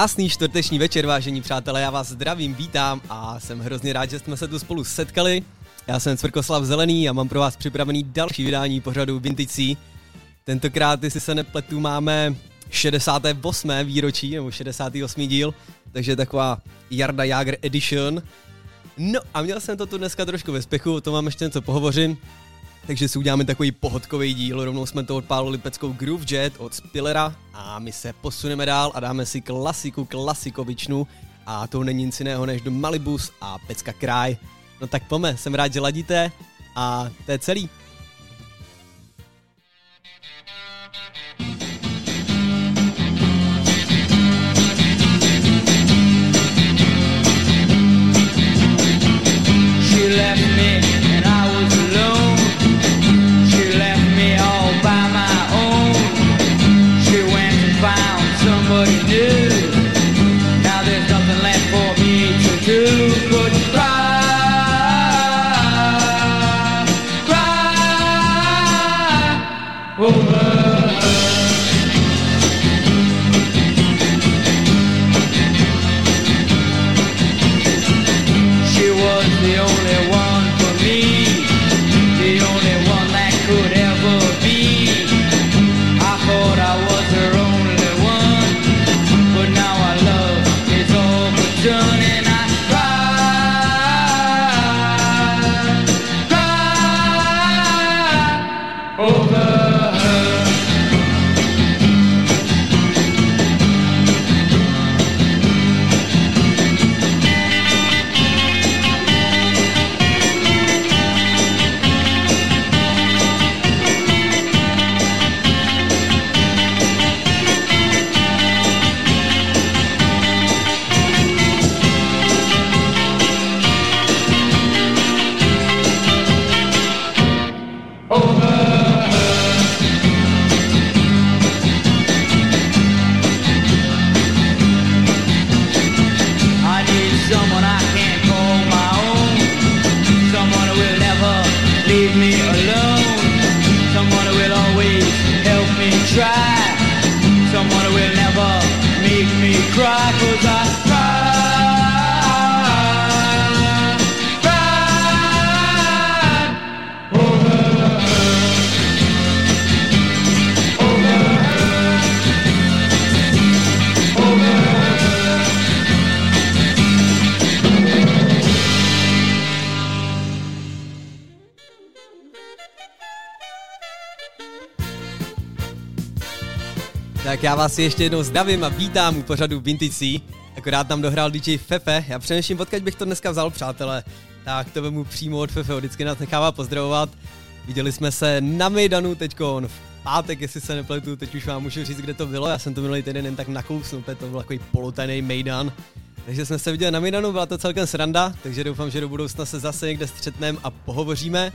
Krásný čtvrteční večer, vážení přátelé, já vás zdravím, vítám a jsem hrozně rád, že jsme se tu spolu setkali. Já jsem Cvrkoslav Zelený a mám pro vás připravený další vydání pořadu Vintage C. Tentokrát, jestli se nepletu, máme 68. výročí, nebo 68. díl, takže taková Jarda Jager Edition. No a měl jsem to tu dneska trošku ve spěchu, o tom vám ještě něco pohovořím. Takže si uděláme takový pohodkový díl, rovnou jsme to odpálili peckou Groove Jet od Spillera a my se posuneme dál a dáme si klasiku klasikovičnu a to není nic jiného než do Malibus a pecka Kraj. No tak pome, jsem rád, že ladíte a to je celý. She left me vás ještě jednou zdravím a vítám u pořadu Vintage C. Akorát tam dohrál DJ Fefe. Já přemýšlím, odkud bych to dneska vzal, přátelé. Tak to vemu přímo od Fefe, vždycky nás nechává pozdravovat. Viděli jsme se na Mejdanu teďkon v pátek, jestli se nepletu, teď už vám můžu říct, kde to bylo. Já jsem to minulý týden jen tak nakousnul, to byl takový polotajný Mejdan. Takže jsme se viděli na Mejdanu, byla to celkem sranda, takže doufám, že do budoucna se zase někde střetneme a pohovoříme.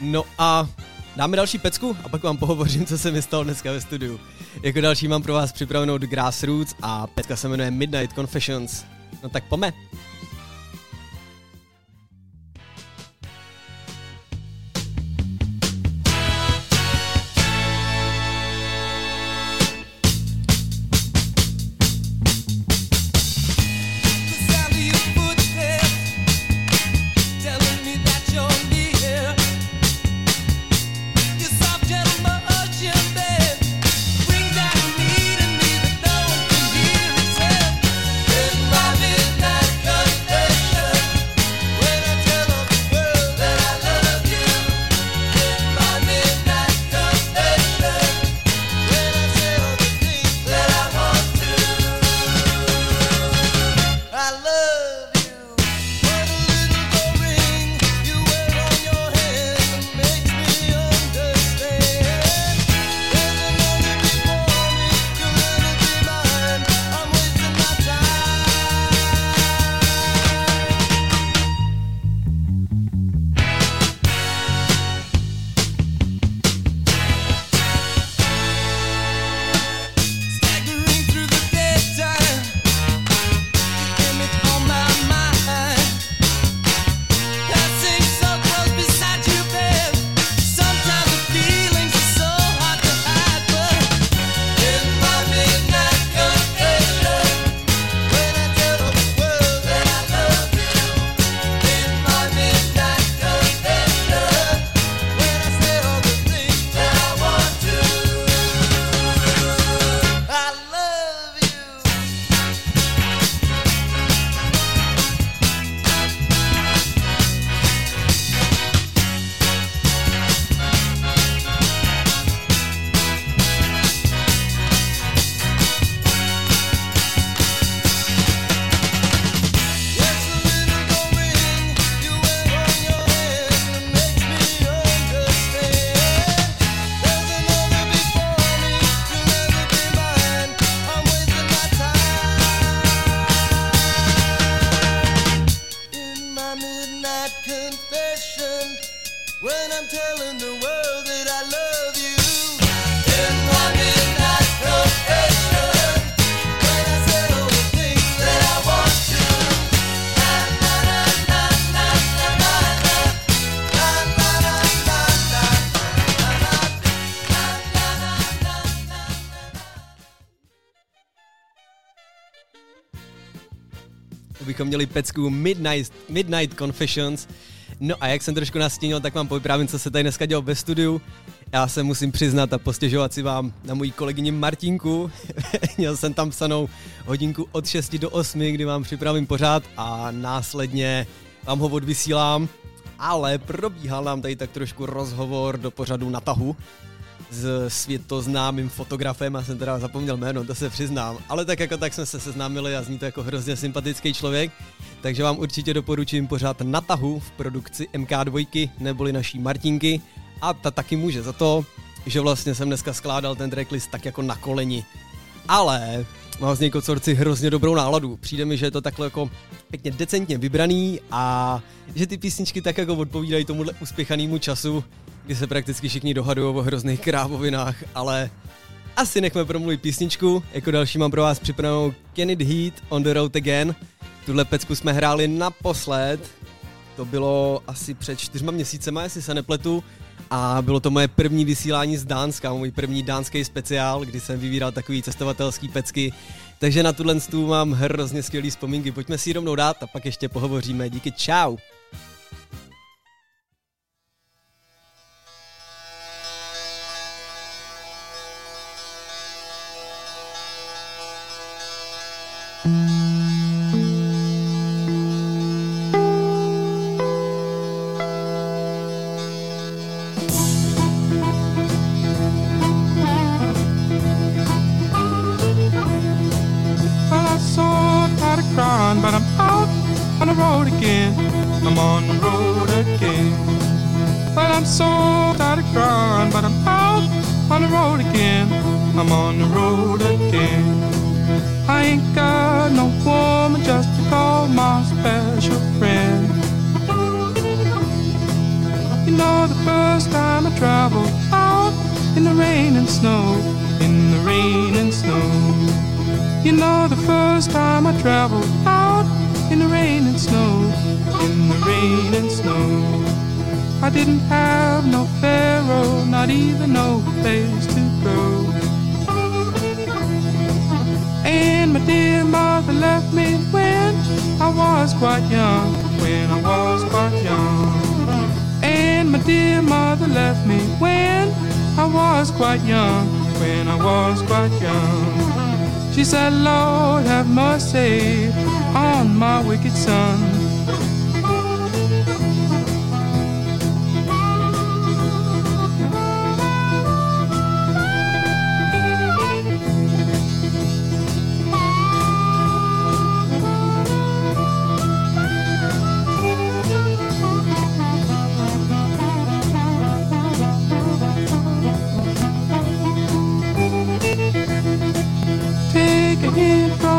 No a dáme další pecku a pak vám pohovořím, co se mi stalo dneska ve studiu. Jako další mám pro vás připravenou The Grassroots a pecka se jmenuje Midnight Confessions. No tak pome. Bychom měli pecku Midnight, Midnight Confessions. No a jak jsem trošku nastínil, tak vám povyprávím, co se tady dneska dělo ve studiu. Já se musím přiznat a postěžovat si vám na mojí kolegyni Martinku. Měl jsem tam psanou hodinku od 6 do 8, kdy vám připravím pořád a následně vám ho odvysílám. Ale probíhal nám tady tak trošku rozhovor do pořadu na tahu s světoznámým fotografem, já jsem teda zapomněl jméno, to se přiznám, ale tak jako tak jsme se seznámili a zní to jako hrozně sympatický člověk, takže vám určitě doporučím pořád na tahu v produkci MK2, neboli naší Martinky a ta taky může za to, že vlastně jsem dneska skládal ten tracklist tak jako na koleni. Ale mám z něj kocorci hrozně dobrou náladu. Přijde mi, že je to takhle jako pěkně decentně vybraný a že ty písničky tak jako odpovídají tomuhle uspěchanému času, kdy se prakticky všichni dohadují o hrozných krávovinách, ale asi nechme promluvit písničku. Jako další mám pro vás připravenou Can It Heat on the Road Again. Tuhle pecku jsme hráli naposled, to bylo asi před čtyřma měsícema, jestli se nepletu. A bylo to moje první vysílání z Dánska, můj první dánský speciál, kdy jsem vyvíral takový cestovatelský pecky. Takže na tuhle stůl mám hrozně skvělý vzpomínky. Pojďme si ji rovnou dát a pak ještě pohovoříme. Díky, čau.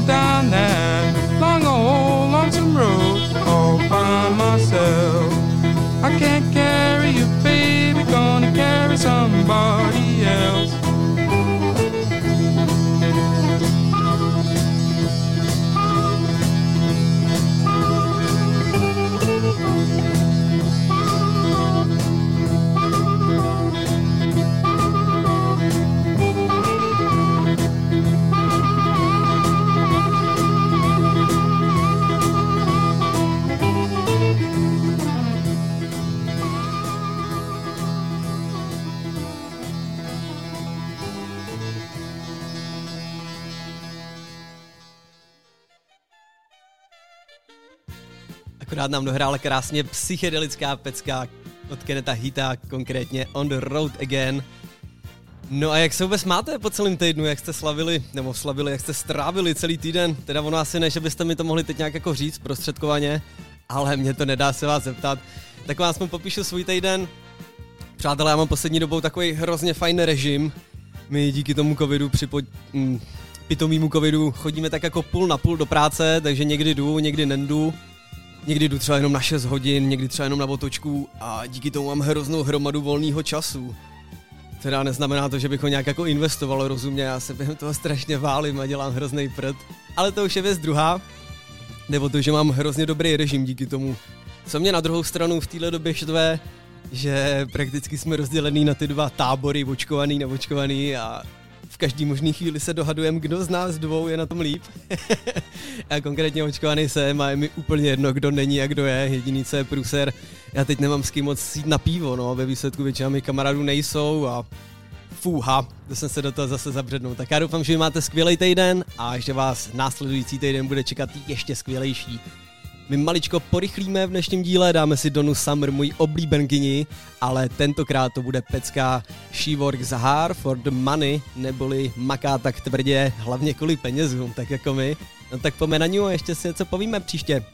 going down that long old lonesome road all by myself. I can't carry you, baby, gonna carry somebody Akorát nám dohrála krásně psychedelická pecka od Keneta Hita, konkrétně On the Road Again. No a jak se vůbec máte po celém týdnu, jak jste slavili, nebo slavili, jak jste strávili celý týden? Teda ono asi ne, že byste mi to mohli teď nějak jako říct prostředkovaně, ale mě to nedá se vás zeptat. Tak vám aspoň popíšu svůj týden. Přátelé, já mám poslední dobou takový hrozně fajn režim. My díky tomu covidu připo... Mm, pitomýmu covidu chodíme tak jako půl na půl do práce, takže někdy jdu, někdy nendu. Někdy jdu třeba jenom na 6 hodin, někdy třeba jenom na otočku a díky tomu mám hroznou hromadu volného času. Teda neznamená to, že bych ho nějak jako investoval rozumně, já se během toho strašně válím a dělám hrozný prd. Ale to už je věc druhá, nebo to, že mám hrozně dobrý režim díky tomu. Co mě na druhou stranu v téhle době štve, že prakticky jsme rozdělený na ty dva tábory, očkovaný, neočkovaný a v každý možný chvíli se dohadujeme, kdo z nás dvou je na tom líp. já konkrétně očkovaný jsem a je mi úplně jedno, kdo není a kdo je. Jediný, co je průser, já teď nemám s kým moc jít na pivo, no, ve výsledku většina mých kamarádů nejsou a fúha, to jsem se do toho zase zabřednul. Tak já doufám, že máte skvělý týden a že vás následující týden bude čekat ještě skvělejší. My maličko porychlíme v dnešním díle, dáme si Donu Summer, můj oblíbenkyni, ale tentokrát to bude pecka She Works Hard for the Money, neboli maká tak tvrdě, hlavně kvůli penězům, tak jako my. No tak ní a ještě si něco povíme příště.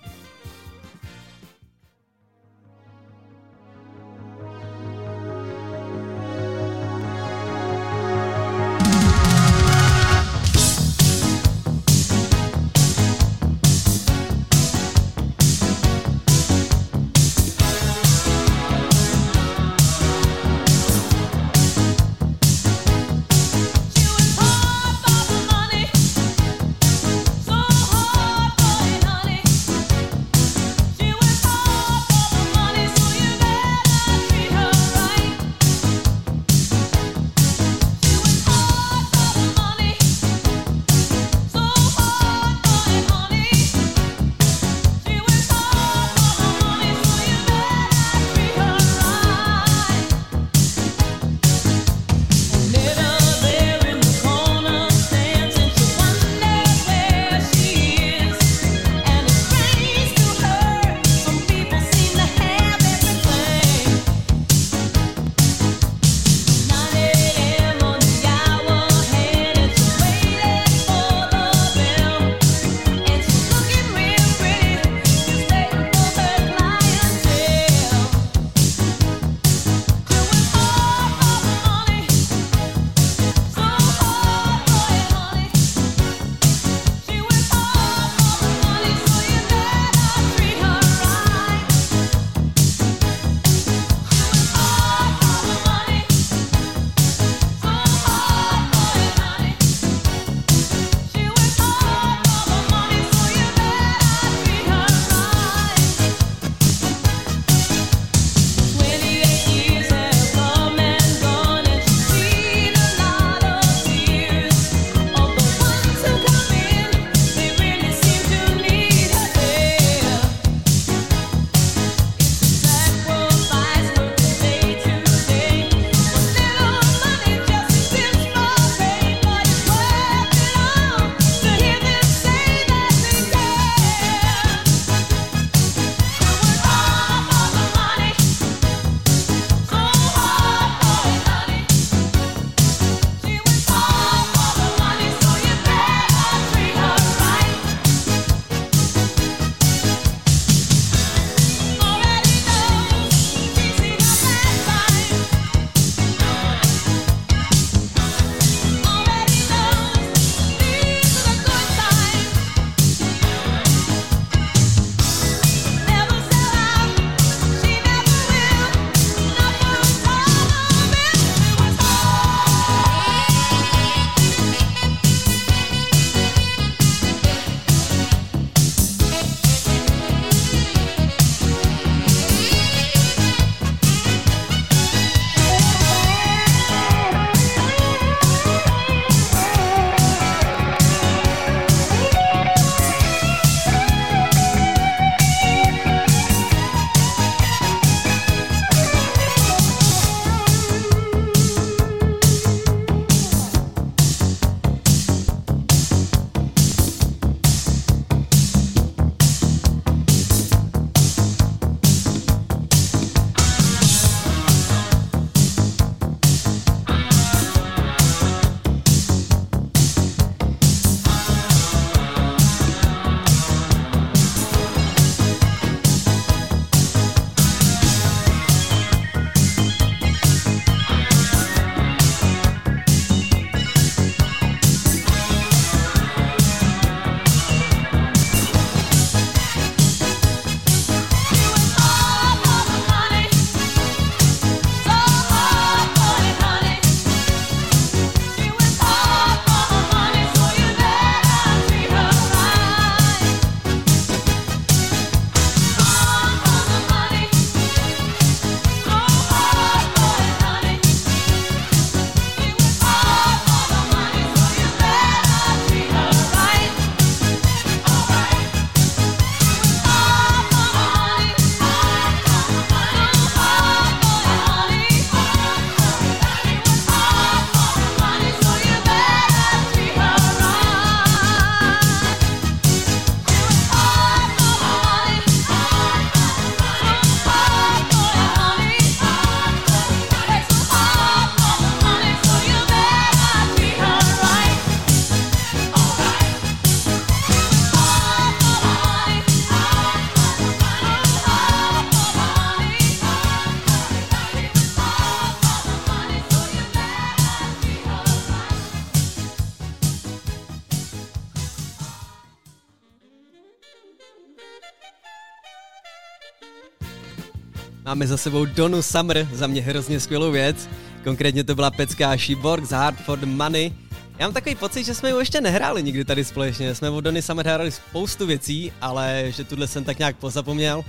Máme za sebou Donu Summer, za mě hrozně skvělou věc. Konkrétně to byla pecka Sheborg z Hard for the Money. Já mám takový pocit, že jsme ji ještě nehráli nikdy tady společně. Jsme od Dony Summer hráli spoustu věcí, ale že tuhle jsem tak nějak pozapomněl.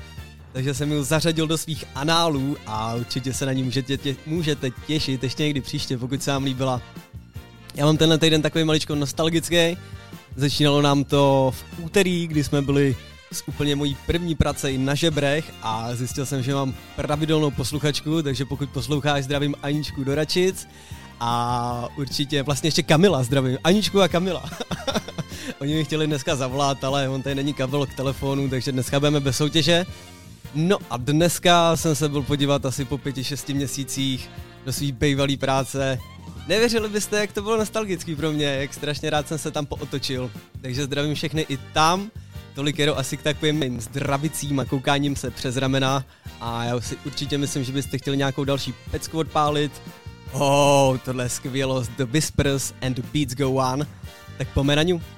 Takže jsem ji zařadil do svých análů a určitě se na ní můžete, tě, můžete těšit ještě někdy příště, pokud se vám líbila. Já mám tenhle týden takový maličko nostalgický. Začínalo nám to v úterý, kdy jsme byli s úplně mojí první prací na žebrech a zjistil jsem, že mám pravidelnou posluchačku, takže pokud posloucháš, zdravím Aničku do Račic a určitě vlastně ještě Kamila zdravím. Aničku a Kamila. Oni mi chtěli dneska zavolat, ale on tady není kabel k telefonu, takže dneska budeme bez soutěže. No a dneska jsem se byl podívat asi po pěti, šesti měsících do svý bývalý práce. Nevěřili byste, jak to bylo nostalgický pro mě, jak strašně rád jsem se tam pootočil. Takže zdravím všechny i tam. Tolik jenom asi k takovým zdravicím a koukáním se přes ramena. A já si určitě myslím, že byste chtěli nějakou další pecku odpálit. Oh, tohle je skvělost. The Whispers and the Beats Go On. Tak pomeraňu. Just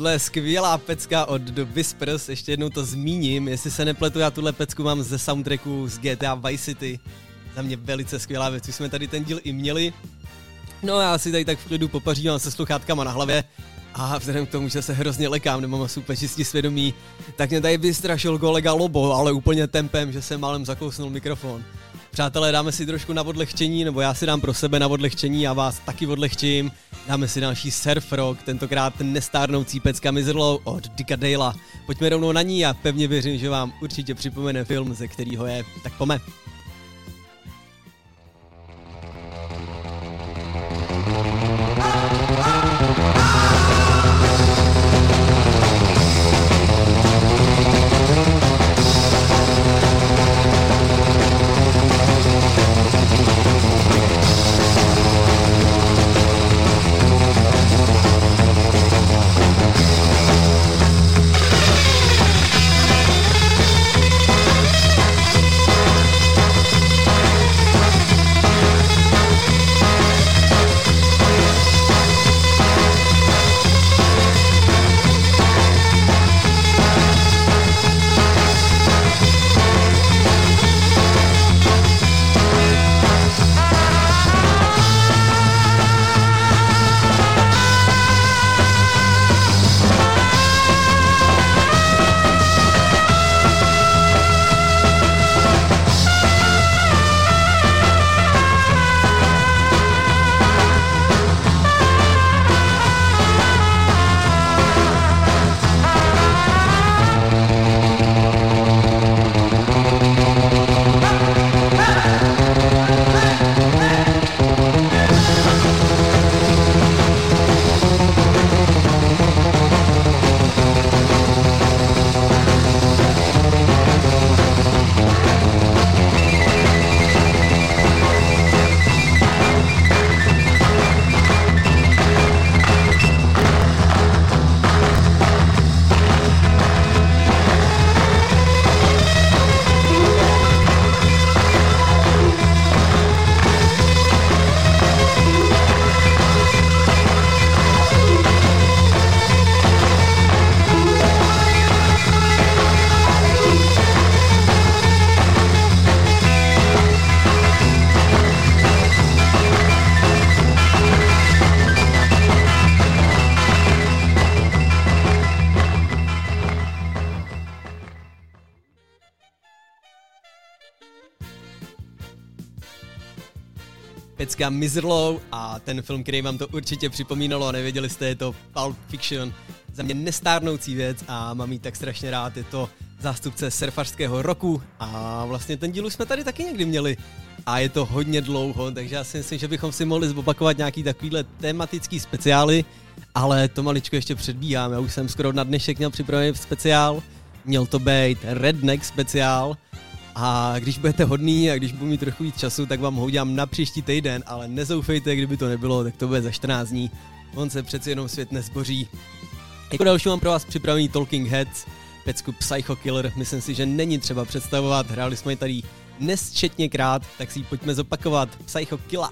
Tohle je skvělá pecka od The Whispers, ještě jednou to zmíním, jestli se nepletu, já tuhle pecku mám ze soundtracku z GTA Vice City. Za mě velice skvělá věc, už jsme tady ten díl i měli. No já si tady tak v klidu popařívám se sluchátkama na hlavě a vzhledem k tomu, že se hrozně lekám, nemám úplně čistý svědomí, tak mě tady vystrašil kolega Lobo, ale úplně tempem, že jsem málem zakousnul mikrofon. Přátelé, dáme si trošku na odlehčení, nebo já si dám pro sebe na odlehčení a vás taky odlehčím. Dáme si další surf rock, tentokrát nestárnoucí pecka Mizerlow od Dicka Dale'a. Pojďme rovnou na ní a pevně věřím, že vám určitě připomene film, ze kterého je. Tak pome. Pecka Mizerlow a ten film, který vám to určitě připomínalo a nevěděli jste, je to Pulp Fiction. Za mě nestárnoucí věc a mám jí tak strašně rád, je to zástupce surfařského roku a vlastně ten díl už jsme tady taky někdy měli. A je to hodně dlouho, takže já si myslím, že bychom si mohli zopakovat nějaký takovýhle tematický speciály, ale to maličko ještě předbíhám, já už jsem skoro na dnešek měl připravený speciál, měl to být Redneck speciál, a když budete hodný a když budu mít trochu víc času, tak vám ho udělám na příští týden, ale nezoufejte, kdyby to nebylo, tak to bude za 14 dní. On se přeci jenom svět nezboří. Jako další mám pro vás připravený Talking Heads, pecku Psycho Killer, myslím si, že není třeba představovat, hráli jsme ji tady nesčetněkrát, tak si ji pojďme zopakovat. Psycho Killa.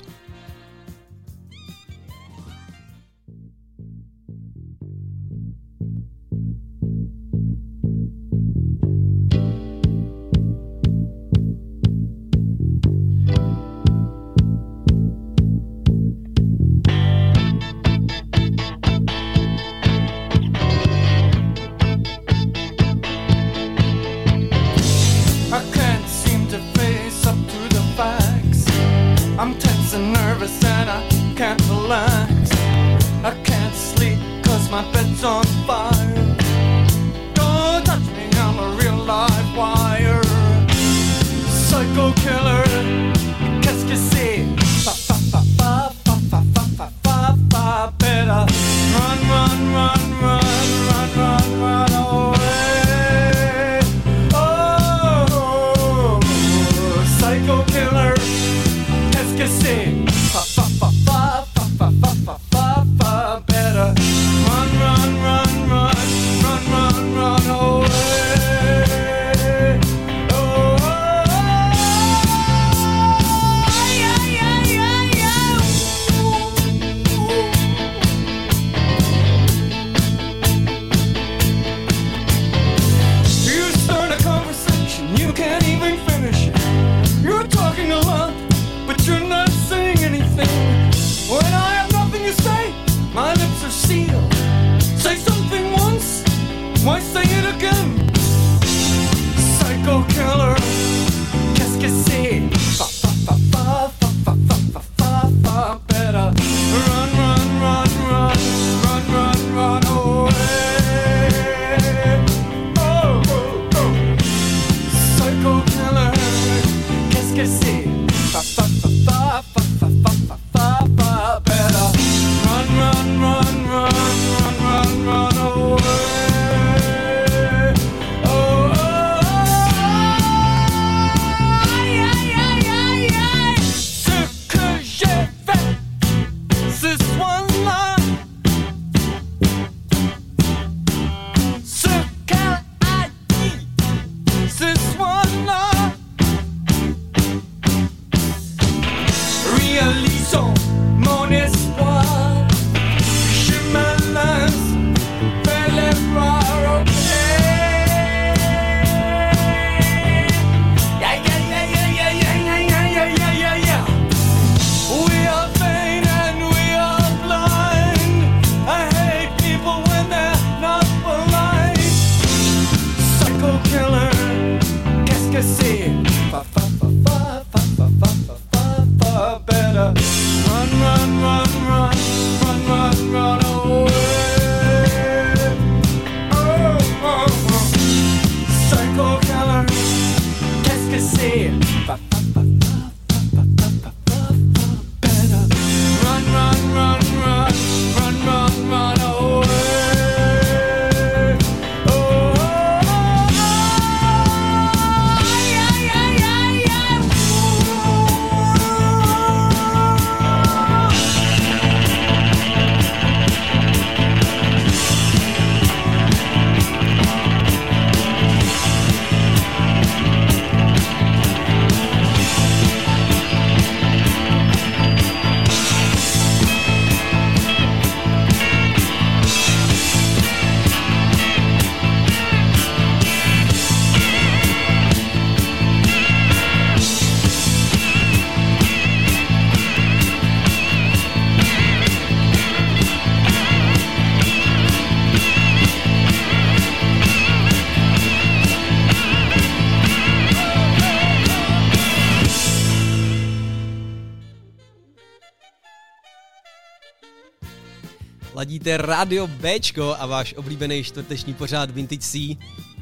Ladíte Radio Bčko a váš oblíbený čtvrteční pořád Vintage C.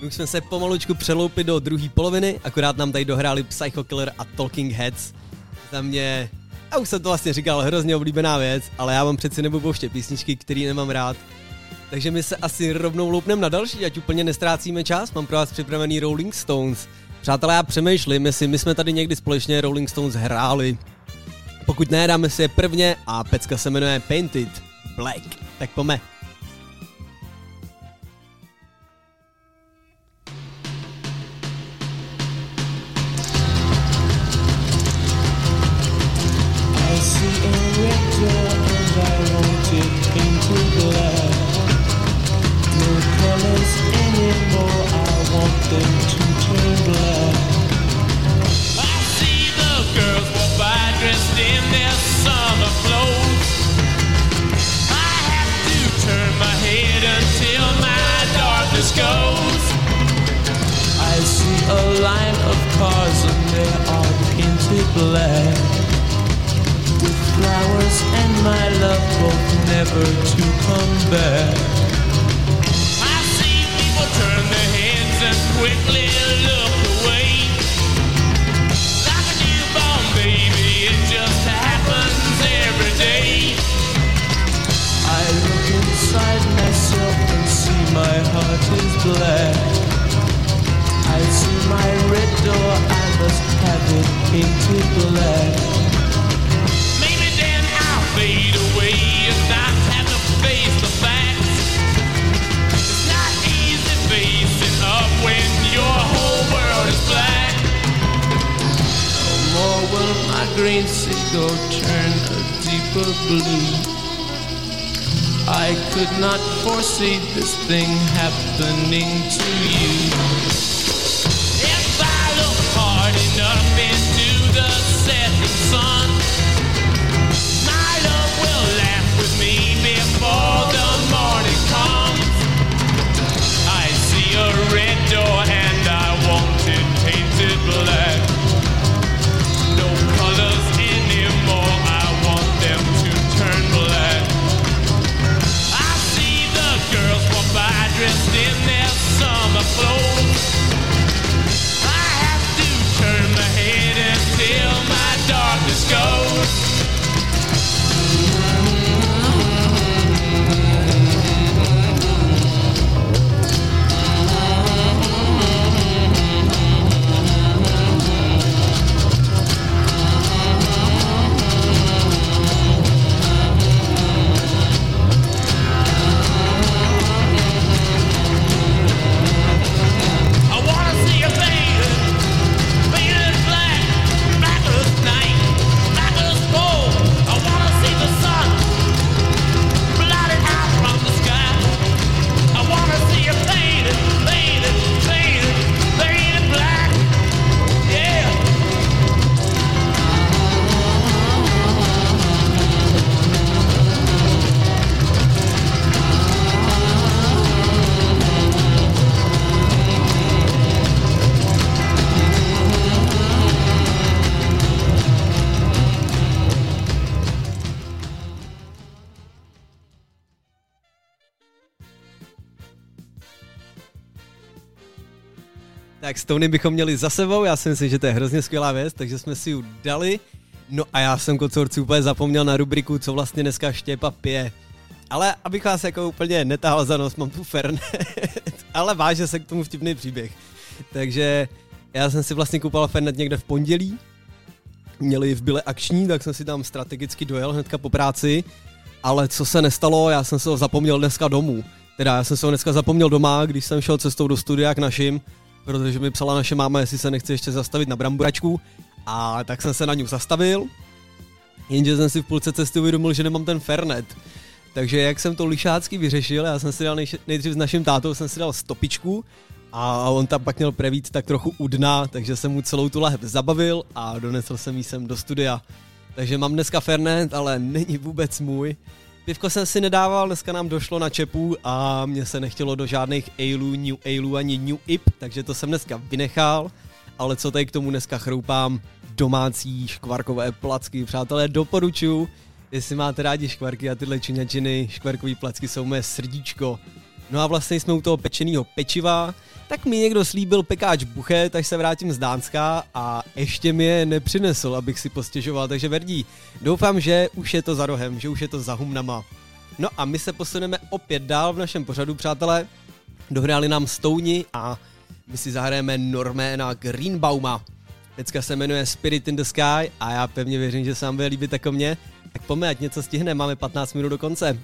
My už jsme se pomalučku přeloupli do druhé poloviny, akorát nám tady dohráli Psycho Killer a Talking Heads. Za mě, já už jsem to vlastně říkal, hrozně oblíbená věc, ale já vám přeci nebudu pouštět písničky, který nemám rád. Takže my se asi rovnou loupneme na další, ať úplně nestrácíme čas. Mám pro vás připravený Rolling Stones. Přátelé, já přemýšlím, jestli my jsme tady někdy společně Rolling Stones hráli. Pokud ne, dáme si je prvně a pecka se jmenuje Painted Black. Tak pome. I see a red door and I want it painted black. A line of cars and they are painted black. With flowers and my love both never to come back. I see people turn their heads and quickly look away. Like a newborn baby, it just happens every day. I look inside myself and see my heart is black. I see my red door, I must have it painted black. Maybe then I'll fade away and not have to face the facts. It's not easy facing up when your whole world is black. No more will my green seagull turn a deeper blue. I could not foresee this thing happening to you. Go ahead. Tak Stony bychom měli za sebou, já si myslím, že to je hrozně skvělá věc, takže jsme si ji dali. No a já jsem kocorci úplně zapomněl na rubriku, co vlastně dneska Štěpa pije. Ale abych vás jako úplně netahal za nos, mám tu Fernet, ale váže se k tomu vtipný příběh. Takže já jsem si vlastně koupal Fernet někde v pondělí, měli v byle akční, tak jsem si tam strategicky dojel hnedka po práci, ale co se nestalo, já jsem se ho zapomněl dneska domů. Teda já jsem se ho dneska zapomněl doma, když jsem šel cestou do studia k našim, protože mi psala naše máma, jestli se nechce ještě zastavit na bramboračku. A tak jsem se na ní zastavil, jenže jsem si v půlce cesty uvědomil, že nemám ten Fernet. Takže jak jsem to lišácky vyřešil, já jsem si dal nejš- nejdřív s naším tátou, jsem si dal stopičku a on tam pak měl prevít tak trochu u dna, takže jsem mu celou tu lahev zabavil a donesl jsem jí sem do studia. Takže mám dneska Fernet, ale není vůbec můj. Pivko jsem si nedával, dneska nám došlo na čepu a mně se nechtělo do žádných Ailů, New Ailů ani New IP, takže to jsem dneska vynechal. Ale co tady k tomu dneska chroupám, domácí škvarkové placky, přátelé, doporučuji, jestli máte rádi škvarky a tyhle čuňačiny, škvarkové placky jsou mé srdíčko. No a vlastně jsme u toho pečeného pečiva, tak mi někdo slíbil pekáč buchet, až se vrátím z Dánska a ještě mi je nepřinesl, abych si postěžoval, takže Verdí, doufám, že už je to za rohem, že už je to za humnama. No a my se posuneme opět dál v našem pořadu, přátelé. Dohráli nám Stouni a my si zahrajeme Norména Greenbauma. Pecka se jmenuje Spirit in the Sky a já pevně věřím, že se vám bude líbit jako mě. Tak pojďme, něco stihne, máme 15 minut do konce.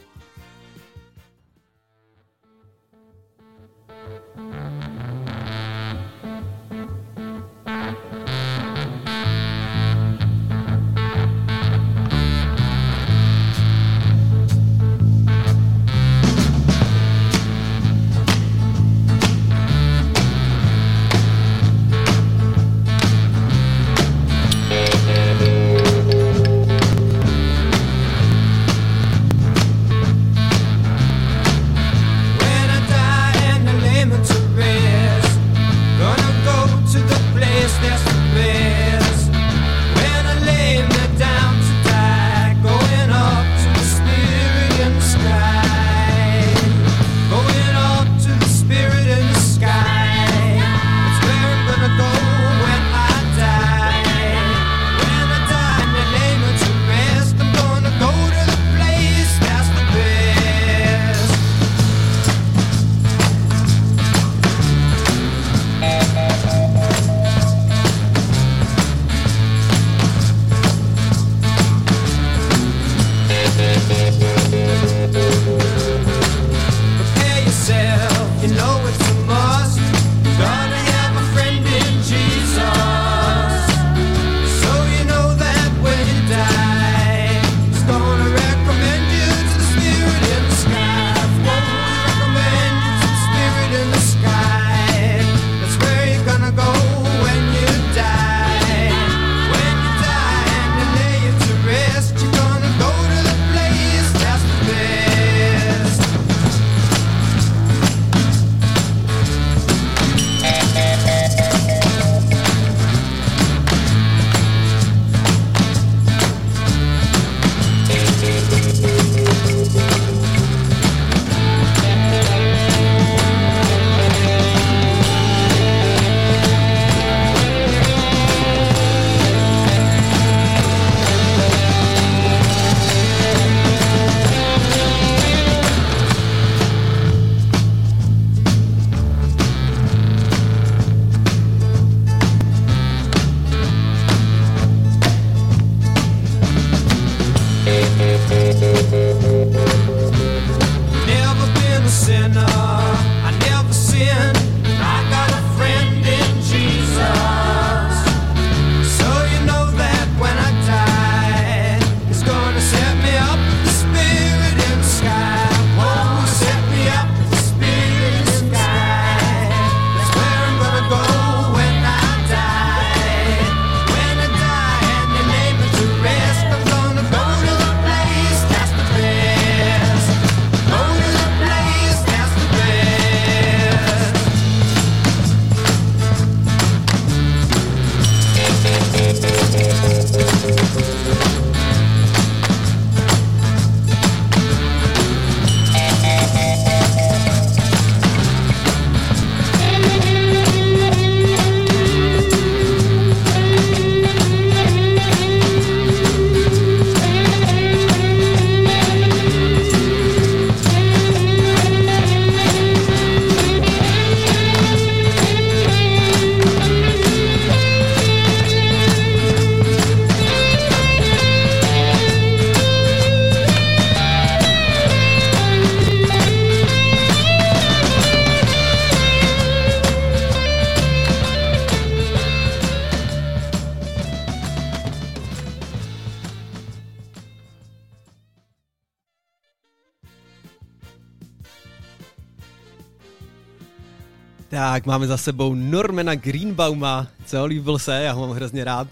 Tak, máme za sebou Normana Greenbauma, co líbil se, já ho mám hrozně rád.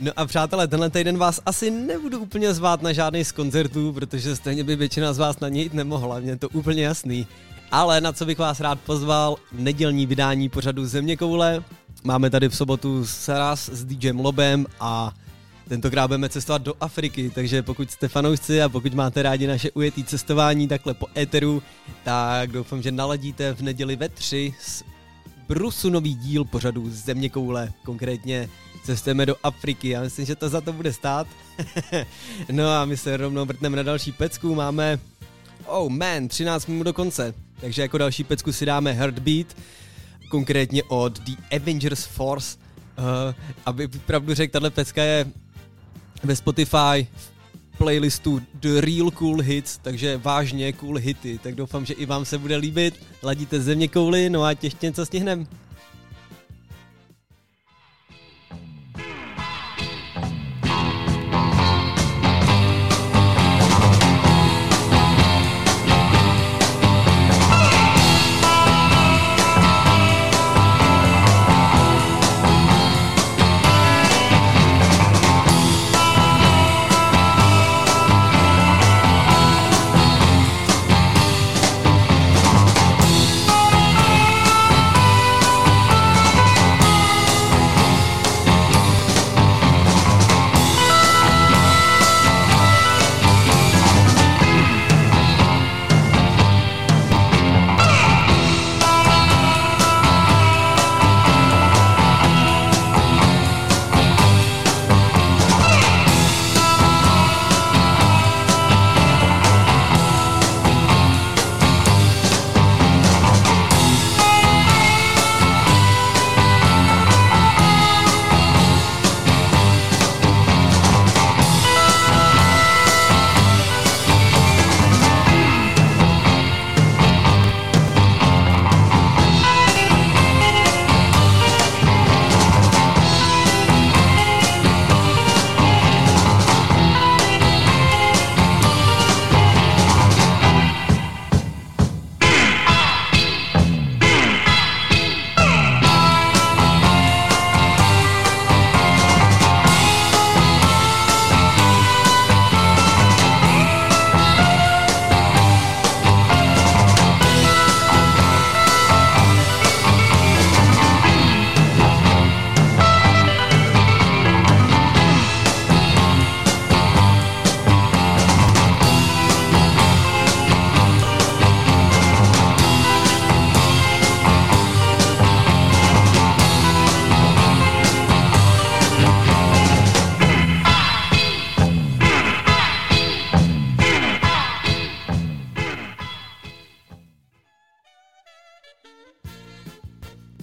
No a přátelé, tenhle týden vás asi nebudu úplně zvát na žádný z koncertů, protože stejně by většina z vás na něj jít nemohla, mě to úplně jasný. Ale na co bych vás rád pozval, nedělní vydání pořadu Země koule. Máme tady v sobotu sraz s DJem Lobem a tentokrát budeme cestovat do Afriky, takže pokud jste fanoušci a pokud máte rádi naše ujetý cestování takhle po éteru, tak doufám, že naladíte v neděli ve 3 s Brusu nový díl pořadu Země koule, konkrétně cestujeme do Afriky, já myslím, že to za to bude stát. no a my se rovnou vrtneme na další pecku, máme, oh man, 13 minut do konce, takže jako další pecku si dáme Heartbeat, konkrétně od The Avengers Force, uh, aby pravdu řekl, tahle pecka je ve Spotify v playlistu The Real Cool Hits, takže vážně cool hity, tak doufám, že i vám se bude líbit, ladíte země kouly, no a ještě něco stihnem.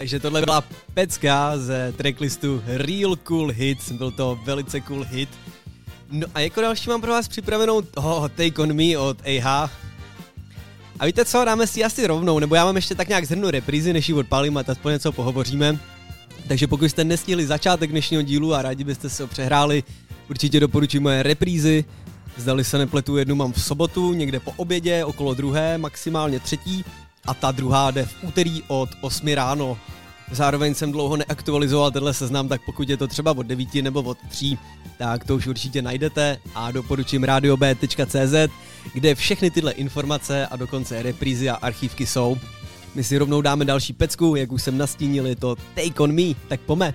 Takže tohle byla pecka ze tracklistu Real Cool Hits, byl to velice cool hit. No a jako další mám pro vás připravenou oh, Take On Me od AH. A víte co, dáme si asi rovnou, nebo já mám ještě tak nějak zhrnu reprízy, než ji odpálím a aspoň něco pohovoříme. Takže pokud jste nestihli začátek dnešního dílu a rádi byste se ho přehráli, určitě doporučuji moje reprízy. Zdali se nepletu, jednu mám v sobotu, někde po obědě, okolo druhé, maximálně třetí. A ta druhá jde v úterý od 8 ráno. Zároveň jsem dlouho neaktualizoval tenhle seznam, tak pokud je to třeba od 9 nebo od 3, tak to už určitě najdete a doporučím radiob.cz, kde všechny tyhle informace a dokonce reprízy a archívky jsou. My si rovnou dáme další pecku, jak už jsem nastínil, je to Take On Me, tak pome.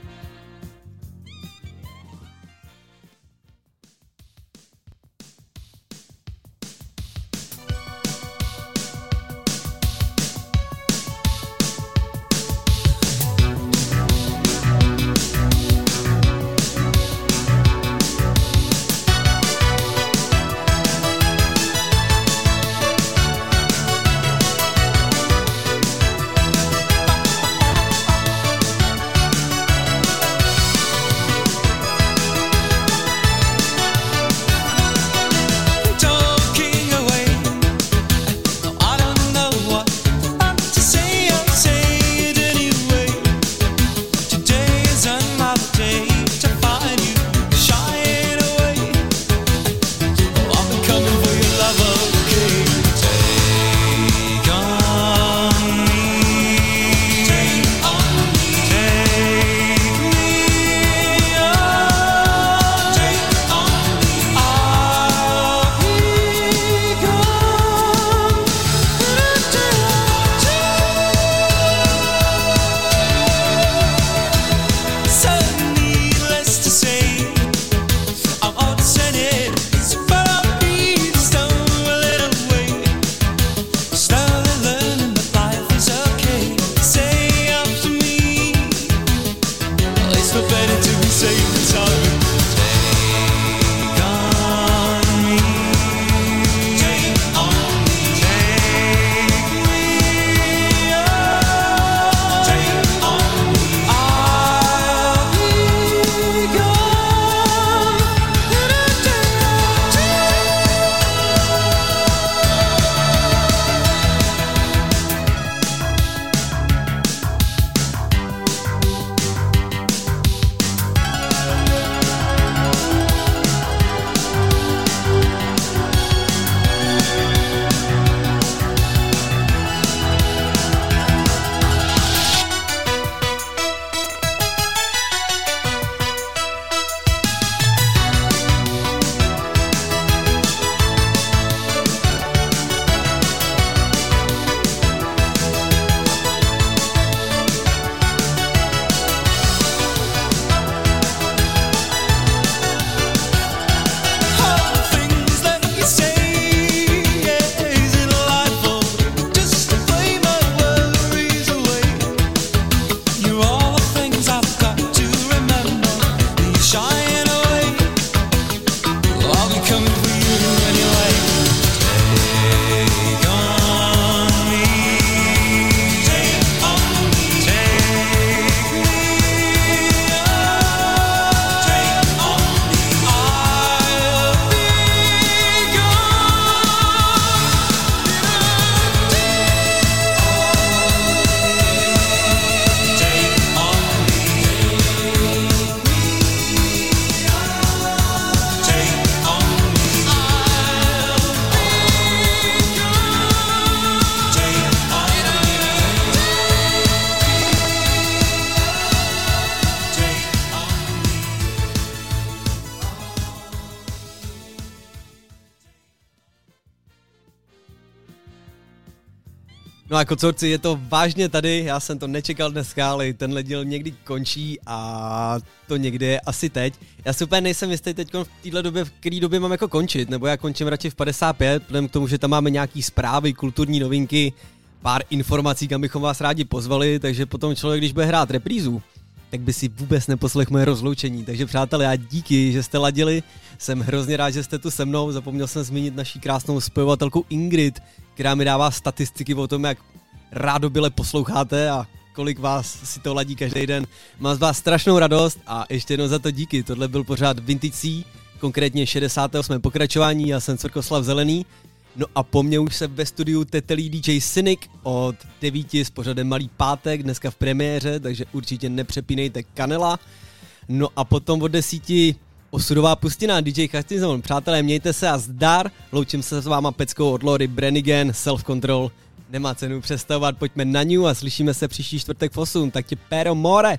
A kocorci, je to vážně tady, já jsem to nečekal dneska, ale tenhle díl někdy končí a to někdy je asi teď. Já si úplně nejsem jistý teď v této době, v které době mám jako končit, nebo já končím radši v 55, vzhledem k tomu, že tam máme nějaký zprávy, kulturní novinky, pár informací, kam bychom vás rádi pozvali, takže potom člověk, když bude hrát reprízu, tak by si vůbec neposlech moje rozloučení. Takže přátelé, já díky, že jste ladili, jsem hrozně rád, že jste tu se mnou, zapomněl jsem zmínit naší krásnou spojovatelku Ingrid, která mi dává statistiky o tom, jak rádobile posloucháte a kolik vás si to ladí každý den. Mám z vás strašnou radost a ještě jednou za to díky. Tohle byl pořád Vintage C, konkrétně 68. pokračování, já jsem Cvrkoslav Zelený. No a po mně už se ve studiu tetelí DJ Cynic od 9 s pořadem Malý pátek, dneska v premiéře, takže určitě nepřepínejte kanela. No a potom od 10 Osudová pustina, DJ Chastizon. Přátelé, mějte se a zdar. Loučím se s váma peckou od Lory Brenigan, Self Control. Nemá cenu přestavovat, pojďme na ňu a slyšíme se příští čtvrtek v 8. Tak ti pero more!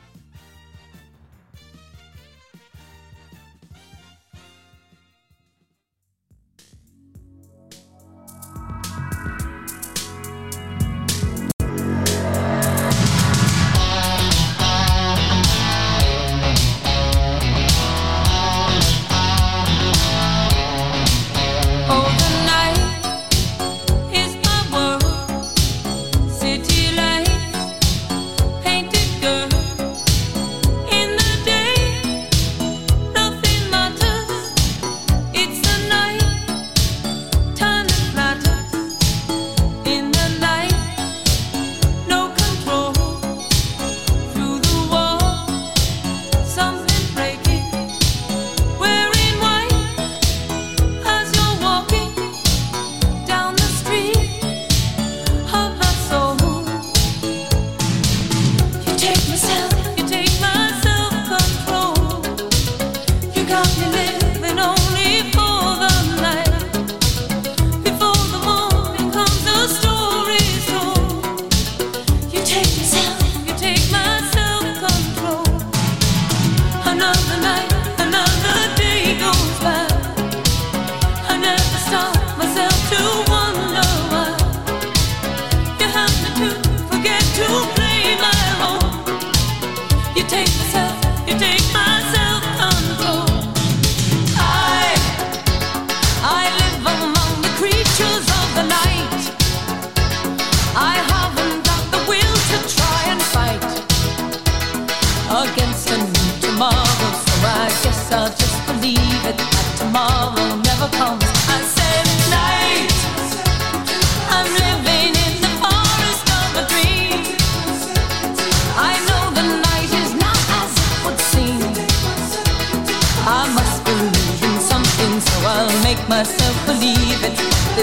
You take my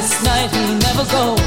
This night will never go.